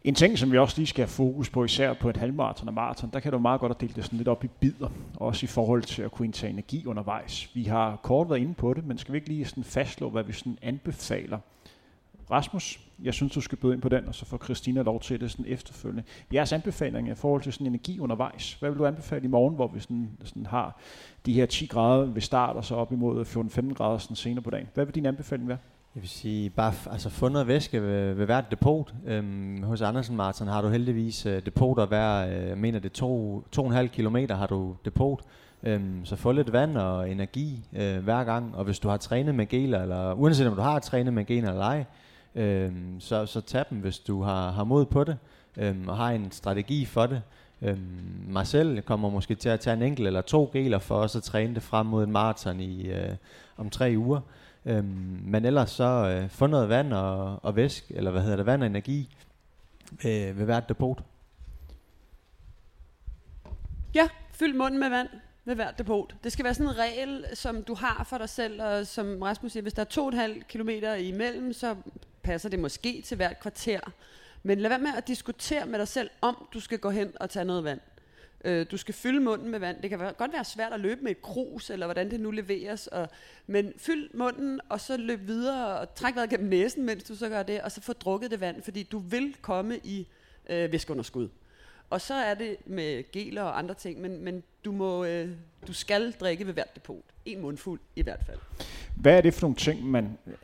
En ting, som vi også lige skal have fokus på, især på et halvmarathon og maraton, der kan du meget godt at dele det sådan lidt op i bidder, også i forhold til at kunne indtage energi undervejs. Vi har kort været inde på det, men skal vi ikke lige sådan fastslå, hvad vi sådan anbefaler? Rasmus, jeg synes, du skal byde ind på den, og så får Christina lov til det sådan efterfølgende. Jeres anbefalinger i forhold til sådan energi undervejs. Hvad vil du anbefale i morgen, hvor vi sådan, sådan har de her 10 grader ved start, og så op imod 14-15 grader sådan senere på dagen? Hvad vil din anbefaling være? Jeg vil sige, bare f- altså fundet væske ved, ved hvert depot. Øhm, hos Andersen Martin har du heldigvis øh, depoter hver, øh, jeg mener det er to, to og en halv kilometer har du depot. Øhm, så få lidt vand og energi øh, hver gang, og hvis du har trænet med geler, eller uanset om du har trænet med geler eller ej, øhm, så, så tag dem, hvis du har, har mod på det, øhm, og har en strategi for det. Øhm, mig selv kommer måske til at tage en enkelt eller to geler for også at træne det frem mod en maraton i, øh, om tre uger. Øhm, men ellers så øh, få noget vand og, og væsk, eller hvad hedder det, vand og energi øh, ved hvert depot. Ja, fyld munden med vand ved hvert depot. Det skal være sådan en regel, som du har for dig selv, og som Rasmus siger, hvis der er 2,5 km imellem, så passer det måske til hvert kvarter. Men lad være med at diskutere med dig selv, om du skal gå hen og tage noget vand. Øh, du skal fylde munden med vand. Det kan være, godt være svært at løbe med et krus, eller hvordan det nu leveres. Og, men fyld munden, og så løb videre, og træk vejret gennem næsen, mens du så gør det, og så få drukket det vand, fordi du vil komme i øh, væskeunderskud. Og så er det med geler og andre ting, men, men du, må, øh, du skal drikke ved hvert depot. En mundfuld i hvert fald. Hvad er det for nogle ting, man øh,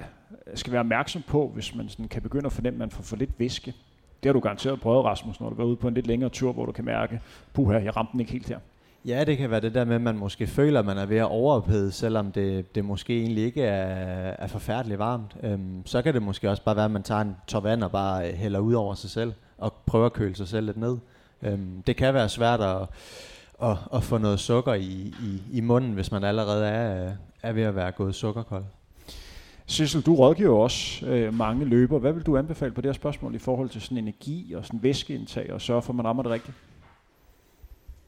skal være opmærksom på, hvis man sådan kan begynde at fornemme, at man får for lidt væske? Det har du garanteret prøvet, Rasmus, når du var ude på en lidt længere tur, hvor du kan mærke, puha, jeg ramte den ikke helt her. Ja, det kan være det der med, at man måske føler, at man er ved at overophede, selvom det, det måske egentlig ikke er, er forfærdeligt varmt. Øhm, så kan det måske også bare være, at man tager en tår vand og bare øh, hælder ud over sig selv, og prøver at køle sig selv lidt ned. Øhm, det kan være svært at, at, at få noget sukker i, i, i munden, hvis man allerede er, øh, er ved at være gået sukkerkold. Sissel, du rådgiver også øh, mange løber. Hvad vil du anbefale på det her spørgsmål i forhold til sådan energi og sådan væskeindtag og sørge for, at man rammer det rigtigt?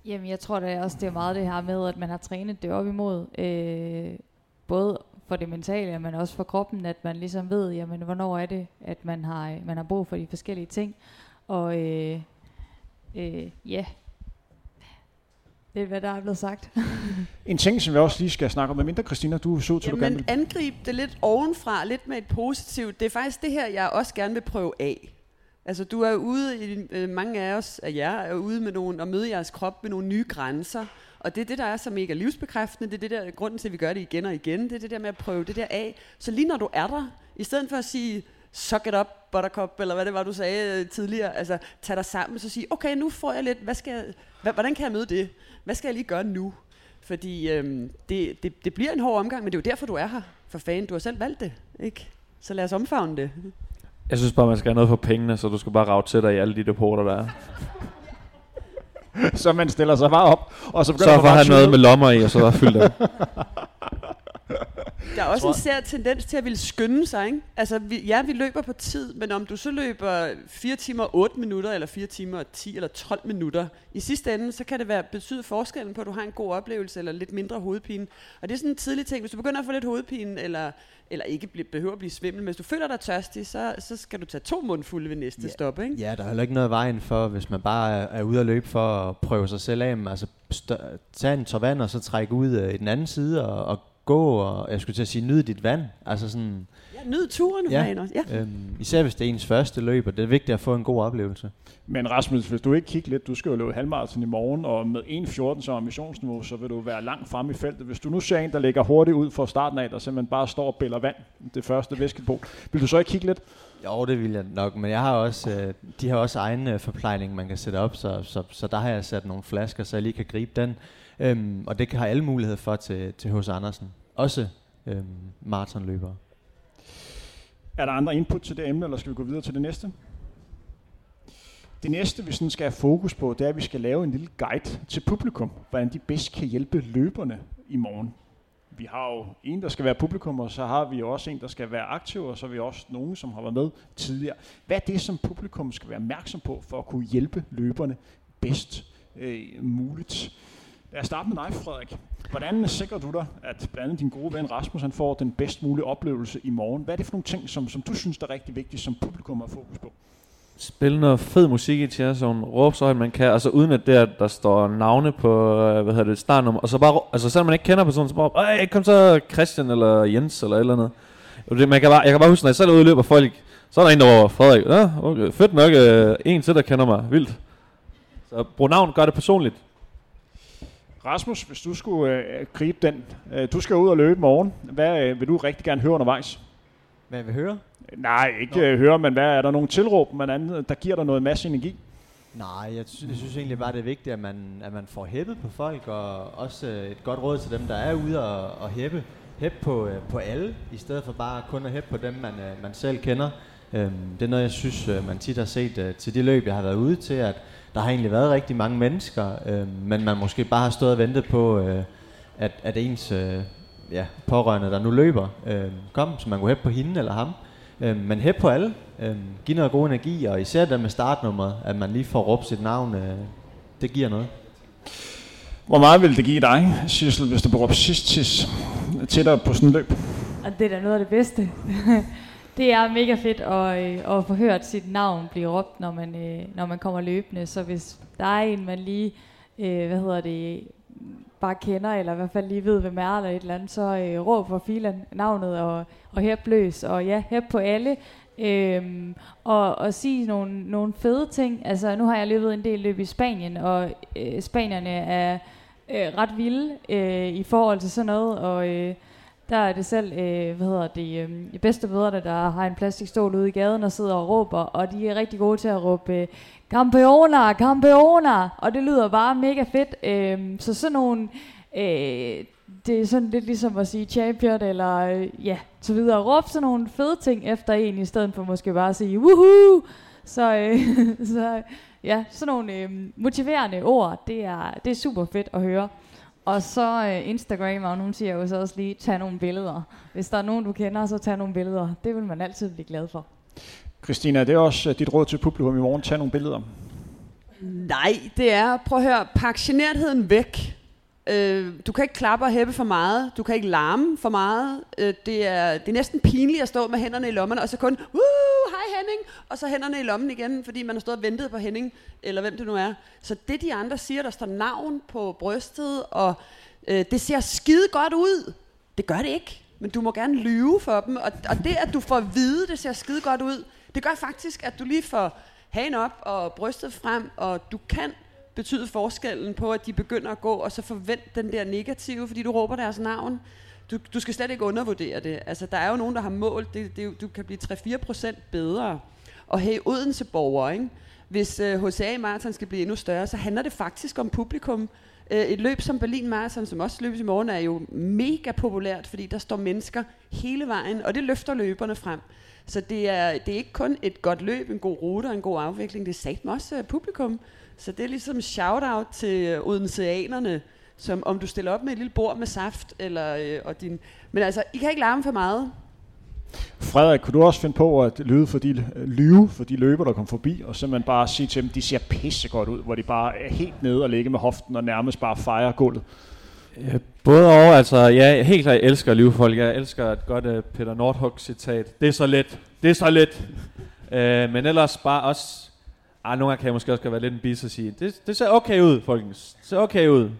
Jamen, jeg tror da også, det er meget det her med, at man har trænet det op imod, øh, både for det mentale, men også for kroppen, at man ligesom ved, jamen, hvornår er det, at man har, øh, man har brug for de forskellige ting. Og øh, øh, ja, det er, hvad der er blevet sagt. (laughs) En ting, som vi også lige skal snakke om, mindre Christina, du så til, du gerne Jamen, vil... angrib det lidt ovenfra, lidt med et positivt. Det er faktisk det her, jeg også gerne vil prøve af. Altså, du er ude, i, øh, mange af os, af jer, er ude med nogle, og møde jeres krop med nogle nye grænser. Og det er det, der er så mega livsbekræftende. Det er det der, grunden til, at vi gør det igen og igen. Det er det der med at prøve det der af. Så lige når du er der, i stedet for at sige, suck it up, buttercup, eller hvad det var, du sagde øh, tidligere. Altså, tag dig sammen, så sige, okay, nu får jeg lidt, hvad skal jeg, hvordan kan jeg møde det? Hvad skal jeg lige gøre nu? Fordi øhm, det, det, det bliver en hård omgang, men det er jo derfor, du er her. For fanden, du har selv valgt det, ikke? Så lad os omfavne det. Jeg synes bare, man skal have noget for pengene, så du skal bare rave til dig i alle de depoter, der er. (laughs) så man stiller sig bare op, og så begynder Så man bare have noget med lommer i, og så bare fylde dem. Der er også en sær tendens til at ville skynde sig, ikke? Altså, vi, ja, vi løber på tid, men om du så løber 4 timer og 8 minutter, eller 4 timer og 10 eller 12 minutter, i sidste ende, så kan det være betyde forskellen på, at du har en god oplevelse, eller lidt mindre hovedpine. Og det er sådan en tidlig ting. Hvis du begynder at få lidt hovedpine, eller, eller ikke blive, behøver at blive svimmel, men hvis du føler dig tørstig, så, så skal du tage to mundfulde ved næste Ja. stop, ikke? Ja, der er heller ikke noget vejen for, hvis man bare er, er ude at løbe for at prøve sig selv af. Altså, stør, tag en tår vand, og så trække ud øh, i den anden side, og, og gå, og jeg skulle til at sige, nyde dit vand. Altså sådan, Ja, nyd turen, Ja. også. Ja. øhm, især hvis det er ens første løb, og det er vigtigt at få en god oplevelse. Men Rasmus, hvis du ikke kigger lidt, du skal jo løbe halvmarathon i morgen, og med 1.14 som ambitionsniveau, så vil du være langt fremme i feltet. Hvis du nu ser en, der ligger hurtigt ud fra starten af, der simpelthen bare står og bæller vand, det første væskebol, vil du så ikke kigge lidt? Jo, det vil jeg nok, men jeg har også, øh, de har også egen øh, forplejning, man kan sætte op, så, så, så der har jeg sat nogle flasker, så jeg lige kan gribe den. Øhm, og det kan have alle muligheder for til, til H.C. Andersen. Også øh, maratonløbere. Er der andre input til det emne, eller skal vi gå videre til det næste? Det næste, vi sådan skal have fokus på, det er, at vi skal lave en lille guide til publikum, hvordan de bedst kan hjælpe løberne i morgen. Vi har jo en, der skal være publikum, og så har vi jo også en, der skal være aktiv, og så har vi også nogen, som har været med tidligere. Hvad er det, som publikum skal være opmærksom på, for at kunne hjælpe løberne bedst øh, muligt? Lad os starte med dig, Frederik. Hvordan sikrer du dig, at blandt andet din gode ven Rasmus han får den bedst mulige oplevelse i morgen? Hvad er det for nogle ting, som, som du synes er rigtig vigtigt, som publikum at fokus på? Spille noget fed musik i Tjerson, råb så højt man kan, altså uden at der, der står navne på, øh, hvad hedder det, startnummer, og så bare, altså selvom man ikke kender personen, så bare, Øj, kom så Christian eller Jens eller et eller andet. Det, man kan bare, jeg kan bare huske, når jeg selv er ude og løber folk, så er der en, der var Frederik. Ja, okay, fedt nok, øh, en til, der kender mig. Vildt. Så brug navn, gør det personligt. Rasmus, hvis du skulle øh, gribe den, øh, du skal ud og løbe i morgen. Hvad øh, vil du rigtig gerne høre undervejs? Hvad vil høre? Nej, ikke øh, høre, men hvad er der nogle tilråb, man andet, der giver dig noget masse energi? Nej, jeg, sy- jeg synes egentlig bare, det er vigtigt, at man, at man får hæppet på folk, og også øh, et godt råd til dem, der er ude og, og hæppe. Hæp på, øh, på alle, i stedet for bare kun at hæppe på dem, man, øh, man selv kender. Øhm, det er noget, jeg synes, øh, man tit har set øh, til de løb, jeg har været ude til, at der har egentlig været rigtig mange mennesker, øh, men man måske bare har stået og ventet på, øh, at, at ens øh, ja, pårørende, der nu løber, øh, kom, så man kunne hæppe på hende eller ham. Øh, men hæppe på alle. Øh, giv noget god energi, og især den med startnummeret, at man lige får råbt sit navn, øh, det giver noget. Hvor meget vil det give dig, Sissel, hvis du bruger sidst til, til dig på sådan en løb? Og det er da noget af det bedste. (laughs) det er mega fedt at, øh, at få hørt sit navn blive råbt, når man, øh, når man kommer løbende. Så hvis der er en, man lige, øh, hvad hedder det, bare kender, eller i hvert fald lige ved, hvem er eller et eller andet, så øh, råb for filen navnet og, og hæb løs, og ja, hæb på alle. Øhm, og, og sige nogle, nogle fede ting. Altså, nu har jeg løbet en del løb i Spanien, og øh, spanierne er øh, ret vilde øh, i forhold til sådan noget, og øh, der er det selv, øh, hvad hedder det, øh, bedste bedre, der har en plastikstol ude i gaden og sidder og råber, og de er rigtig gode til at råbe, øh, Campeona, og det lyder bare mega fedt. Øh, så sådan nogle, øh, det er sådan lidt ligesom at sige champion, eller øh, ja, så videre. Råb sådan nogle fede ting efter en, i stedet for måske bare at sige, woohoo! Så, øh, (laughs) så ja, sådan nogle øh, motiverende ord, det er, det er super fedt at høre. Og så øh, Instagram, og nogen siger jo så også lige, tag nogle billeder. Hvis der er nogen, du kender, så tag nogle billeder. Det vil man altid blive glad for. Christina, det er også øh, dit råd til publikum i morgen. Tag nogle billeder. Nej, det er, prøv at høre, pak genertheden væk. Øh, du kan ikke klappe og hæppe for meget. Du kan ikke larme for meget. Øh, det, er, det er næsten pinligt at stå med hænderne i lommerne, og så kun, uh, Henning, og så hænderne i lommen igen, fordi man har stået og ventet på Henning, eller hvem det nu er. Så det de andre siger, der står navn på brystet, og øh, det ser skide godt ud. Det gør det ikke, men du må gerne lyve for dem. Og, og det, at du får at vide, det ser skide godt ud, det gør faktisk, at du lige får hagen op og brystet frem, og du kan betyde forskellen på, at de begynder at gå, og så forvent den der negative, fordi du råber deres navn. Du, du skal slet ikke undervurdere det. Altså, der er jo nogen, der har målt, det, det, du kan blive 3-4% bedre. Og hey, Odense borger, ikke? hvis øh, HCA Marathon skal blive endnu større, så handler det faktisk om publikum. Øh, et løb som Berlin Marathon, som også løbes i morgen, er jo mega populært, fordi der står mennesker hele vejen, og det løfter løberne frem. Så det er, det er ikke kun et godt løb, en god rute og en god afvikling, det er satme også øh, publikum. Så det er ligesom shout-out til øh, Odenseanerne, som om du stiller op med et lille bord med saft, eller, øh, og din... Men altså, I kan ikke larme for meget. Frederik, kunne du også finde på at lyve for de, lyve for de løber, der kom forbi, og simpelthen bare sige til dem, de ser pissegodt ud, hvor de bare er helt nede og ligger med hoften og nærmest bare fejrer gulvet? Ja, både og, altså, ja, helt klart, jeg elsker at lyve folk. Jeg elsker et godt uh, Peter Nordhug citat. Det er så let. Det er så let. uh, men ellers bare også Ah, nogle gange kan jeg måske også være lidt en bis og sige, det, det ser okay ud, folkens. Det ser okay ud.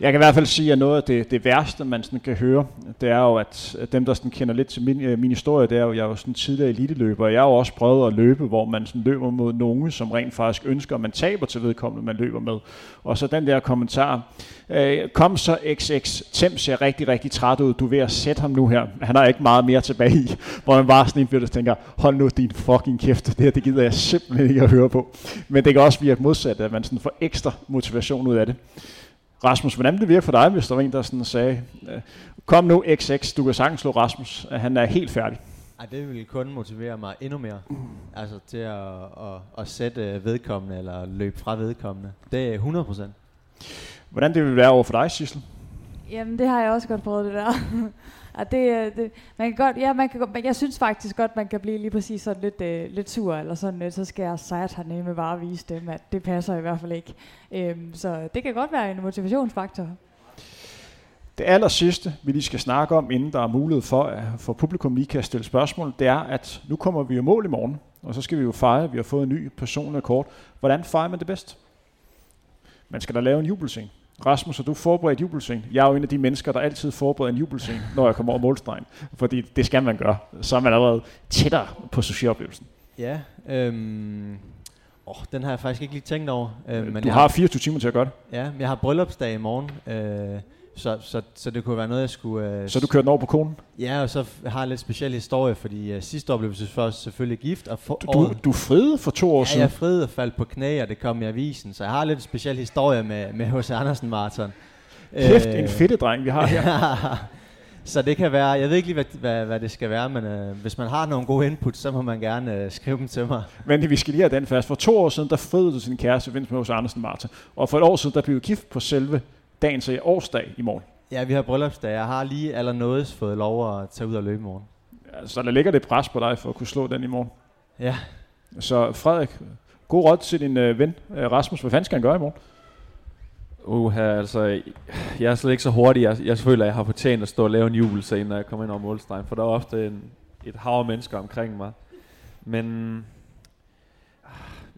Jeg kan i hvert fald sige, at noget af det, det værste, man sådan kan høre, det er jo, at dem, der sådan kender lidt til min, øh, min historie, det er jo, jeg er jo sådan tidligere eliteløber, jeg har jo også prøvet at løbe, hvor man sådan løber mod nogen, som rent faktisk ønsker, at man taber til vedkommende, man løber med. Og så den der kommentar, øh, kom så XX, Tim ser rigtig, rigtig træt ud, du er ved at sætte ham nu her, han har ikke meget mere tilbage i, hvor man bare sådan en tænker, hold nu din fucking kæft, det her, det gider jeg simpelthen ikke at høre på. Men det kan også virke modsat, at man sådan får ekstra motivation ud af det. Rasmus, hvordan det virker for dig, hvis der var en, der sådan sagde, øh, kom nu XX, du kan sagtens slå Rasmus, han er helt færdig. Ej, det vil kun motivere mig endnu mere. Altså til at, at, at sætte vedkommende, eller løbe fra vedkommende. Det er 100%. Hvordan det vil være over for dig, Sissel? Jamen, det har jeg også godt prøvet, det der. (laughs) Og det, øh, det, man kan godt, ja, man kan godt, men jeg synes faktisk godt, man kan blive lige præcis sådan lidt, øh, lidt sur, eller sådan lidt, så skal jeg sejt hernede med bare at vise dem, at det passer i hvert fald ikke. Øhm, så det kan godt være en motivationsfaktor. Det aller sidste, vi lige skal snakke om, inden der er mulighed for, at for publikum lige kan stille spørgsmål, det er, at nu kommer vi jo mål i morgen, og så skal vi jo fejre, at vi har fået en ny personlig kort. Hvordan fejrer man det bedst? Man skal da lave en jubelscene. Rasmus, har du forberedt jubelscene? Jeg er jo en af de mennesker, der altid forbereder en jubelscene, når jeg kommer over målstregen. Fordi det skal man gøre. Så er man allerede tættere på socialoplevelsen. Ja, øhm, åh, den har jeg faktisk ikke lige tænkt over. Øh, men du jeg har 24 timer til at gøre det. Ja, jeg har bryllupsdag i morgen, øh, så, så, så det kunne være noget, jeg skulle... Øh, Så du kører den over på konen? Ja, og så har jeg lidt speciel historie, fordi øh, sidste år blev vi først selvfølgelig gift, og for Du, du, du friede for to år ja, siden. jeg friede og faldt på knæ, og det kom i avisen, så jeg har lidt speciel historie med, med H.C. Andersen Marathon. Kæft, en fedte dreng, vi har her. (laughs) så det kan være, jeg ved ikke lige, hvad, hvad, hvad det skal være, men øh, hvis man har nogle gode input, så må man gerne øh, skrive dem til mig. Men vi skal lige have den fast. For to år siden, der friede du sin kæreste, Vince med hos Andersen Martin. Og for et år siden, der blev du gift på selve dagen til årsdag i morgen. Ja, vi har bryllupsdag. Jeg har lige allernådes fået lov at tage ud og løbe i morgen. Ja, Så der ligger det pres på dig for at kunne slå den i morgen. Ja, Så Frederik, god råd til din øh, ven øh, Rasmus. Hvad fanden skal han gøre i morgen? Uh, altså, jeg er slet ikke så hurtig. Jeg, jeg føler, at jeg har fortjent at stå og lave en jubelscene, når jeg kommer ind over målstregen, for der er ofte en, et hav af mennesker omkring mig. Men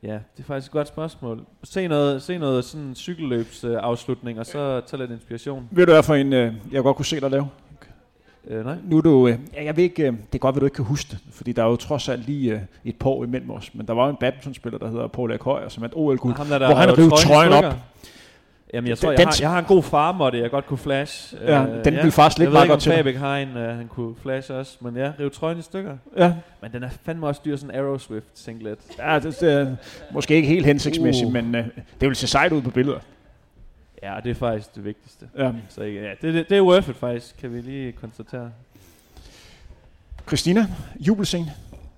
ja, det er faktisk et godt spørgsmål. Se noget, se noget sådan cykelløbsafslutning, afslutning, og så tage lidt inspiration. Ved du hvad for en, øh, jeg godt kunne se dig lave? Øh, nej. Nu er du, øh, jeg ved ikke, øh, det er godt, at du ikke kan huske det, fordi der er jo trods alt lige øh, et par år imellem os. Men der var jo en badmintonspiller, der hedder Paul Erik Højer, som er et der, der hvor han rev trøjen op. Jamen, jeg tror, Den- jeg har, jeg har en god farmåtte, jeg godt kunne flash. Ja, Øh, den ville faktisk ligge Jeg ved meget ikke, godt om til dig. Fabik har en, uh, han kunne flash også, men ja, rive trøjen i stykker. Ja, Men den er fandme også dyr, sådan en Aeroswift singlet. ja det, det er måske ikke helt hensigtsmæssigt, Uh. men øh, det vil se sejt ud på billeder. Ja, det er faktisk det vigtigste. Ja. Så ja, det, det, det er worth it faktisk, kan vi lige konstatere. Christina, jubelscene.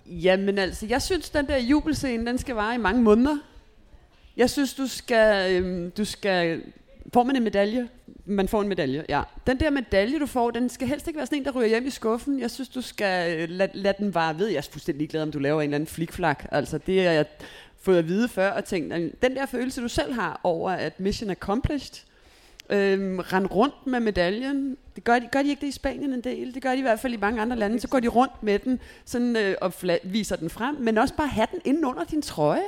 Jamen altså, jeg synes, den der jubelscene, den skal vare i mange måneder. Jeg synes, du skal, øhm, du skal... Får man en medalje? Man får en medalje, ja. Den der medalje, du får, den skal helst ikke være sådan en, der ryger hjem i skuffen. Jeg synes, du skal øh, lade, lad den vare ved. Jeg er fuldstændig ligeglad, om du laver en eller anden flikflak. Altså, det er jeg fået at vide før og tænkt, at den der følelse, du selv har over, at mission accomplished, øhm, rend rundt med medaljen. Det gør de, gør de ikke det i Spanien en del? Det gør de i hvert fald i mange andre lande. Så går de rundt med den sådan, øh, og fla- viser den frem, men også bare have den inde under din trøje.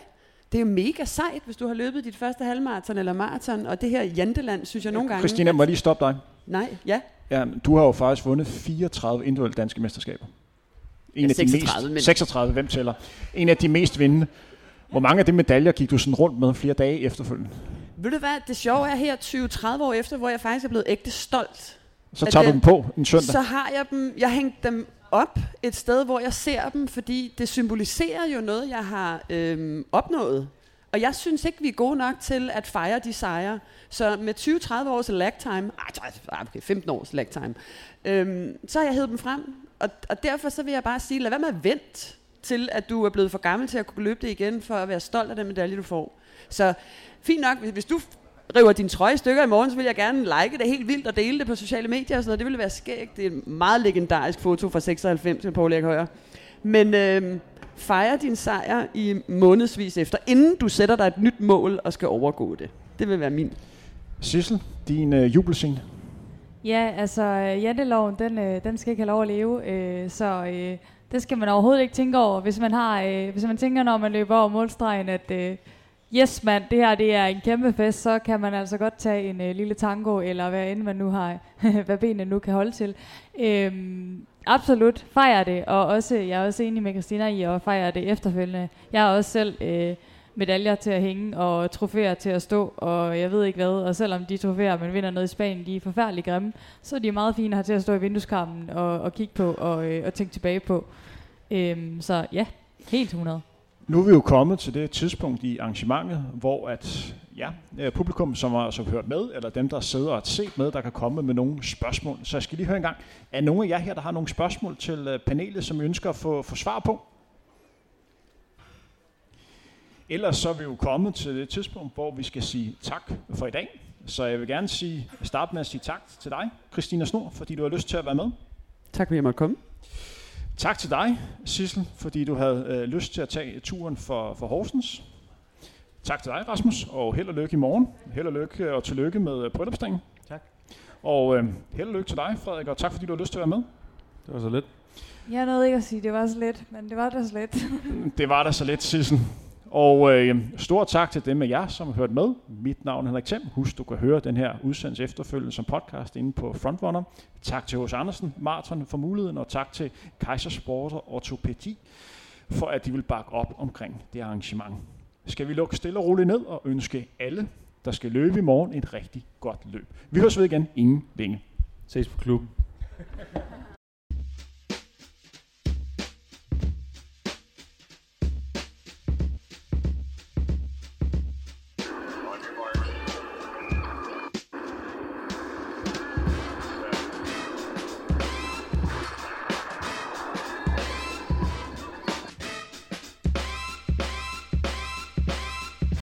Det er jo mega sejt, hvis du har løbet dit første halvmarathon eller maraton, og det her janteland, synes jeg nogle gange... Christina, må jeg lige stoppe dig? Nej, ja. Ja, du har jo faktisk vundet 34 individuelle danske mesterskaber. En Ja, af de 36, mest, men- 36, hvem tæller? En af de mest vindende. Hvor mange af de medaljer gik du sådan rundt med flere dage efterfølgende? Ved du hvad, det sjove er her 20-30 år efter, hvor jeg faktisk er blevet ægte stolt. Så tager du dem på en søndag. Så har jeg dem, jeg hængt dem op et sted, hvor jeg ser dem, fordi det symboliserer jo noget, jeg har øhm, opnået. Og jeg synes ikke, vi er gode nok til at fejre de sejre. Så med 20-30 års lag time, ej, okay, 15 års lag time, øhm, så har jeg hævet dem frem. Og, og derfor så vil jeg bare sige, lad være med at vente til, at du er blevet for gammel til at kunne løbe det igen, for at være stolt af den medalje, du får. Så fint nok, hvis, hvis du river din trøje i stykker i morgen, så vil jeg gerne like det helt vildt og dele det på sociale medier og sådan noget. Det ville være skægt. Det er et meget legendarisk foto fra 96 med Paul Erik Højer. Men øh, fejre din sejr i månedsvis efter, inden du sætter dig et nyt mål og skal overgå det. Det vil være min. Sissel, din øh, jubelscene. Ja, altså øh, janteloven, den, øh, den skal ikke have lov at leve, øh, så øh, det skal man overhovedet ikke tænke over. Hvis man, har, øh, hvis man tænker, når man løber over målstregen, at øh, yes mand, det her det er en kæmpe fest, så kan man altså godt tage en øh, lille tango, eller hvad end man nu har, (laughs) hvad benene nu kan holde til. Øhm, absolut, fejre det, og også, jeg er også enig med Christina i at fejre det efterfølgende. Jeg har også selv øh, medaljer til at hænge, og trofæer til at stå, og jeg ved ikke hvad, og selvom de trofæer, man vinder noget i Spanien, de er forfærdeligt grimme, så er de meget fine at til at stå i vindueskarmen og, og kigge på, og, øh, og tænke tilbage på. Øhm, så ja, helt 100. Nu er vi jo kommet til det tidspunkt i arrangementet, hvor at, ja, øh, publikum, som har så hørt med, eller dem, der sidder og har set med, der kan komme med nogle spørgsmål. Så jeg skal lige høre en gang, er nogen af jer her, der har nogle spørgsmål til øh, panelet, som I ønsker at få, få svar på? Ellers så er vi jo kommet til det tidspunkt, hvor vi skal sige tak for i dag. Så jeg vil gerne sige, starte med at sige tak til dig, Christina Snor, fordi du har lyst til at være med. Tak fordi jeg måtte komme. Tak til dig, Sissel, fordi du havde øh, lyst til at tage turen for, for Horsens. Tak til dig, Rasmus, og held og lykke i morgen. Held og lykke og tillykke med øh, bryllupsdagen. Tak. Og øh, held og lykke til dig, Frederik, og tak fordi du har lyst til at være med. Det var så lidt. Jeg nåede ikke at sige, at det var så let, men det var da så let. Det var da så let, Sissel. Og øh, stor tak til dem af jer, som har hørt med. Mit navn er Henrik Thiem. Husk, du kan høre den her udsendelse efterfølgende som podcast inde på Frontrunner. Tak til hos Andersen, Martin for muligheden, og tak til Kaisersport og Ortopædi for at de vil bakke op omkring det arrangement. Skal vi lukke stille og roligt ned og ønske alle, der skal løbe i morgen, et rigtig godt løb. Vi høres ved igen inden længe. Ses på klubben.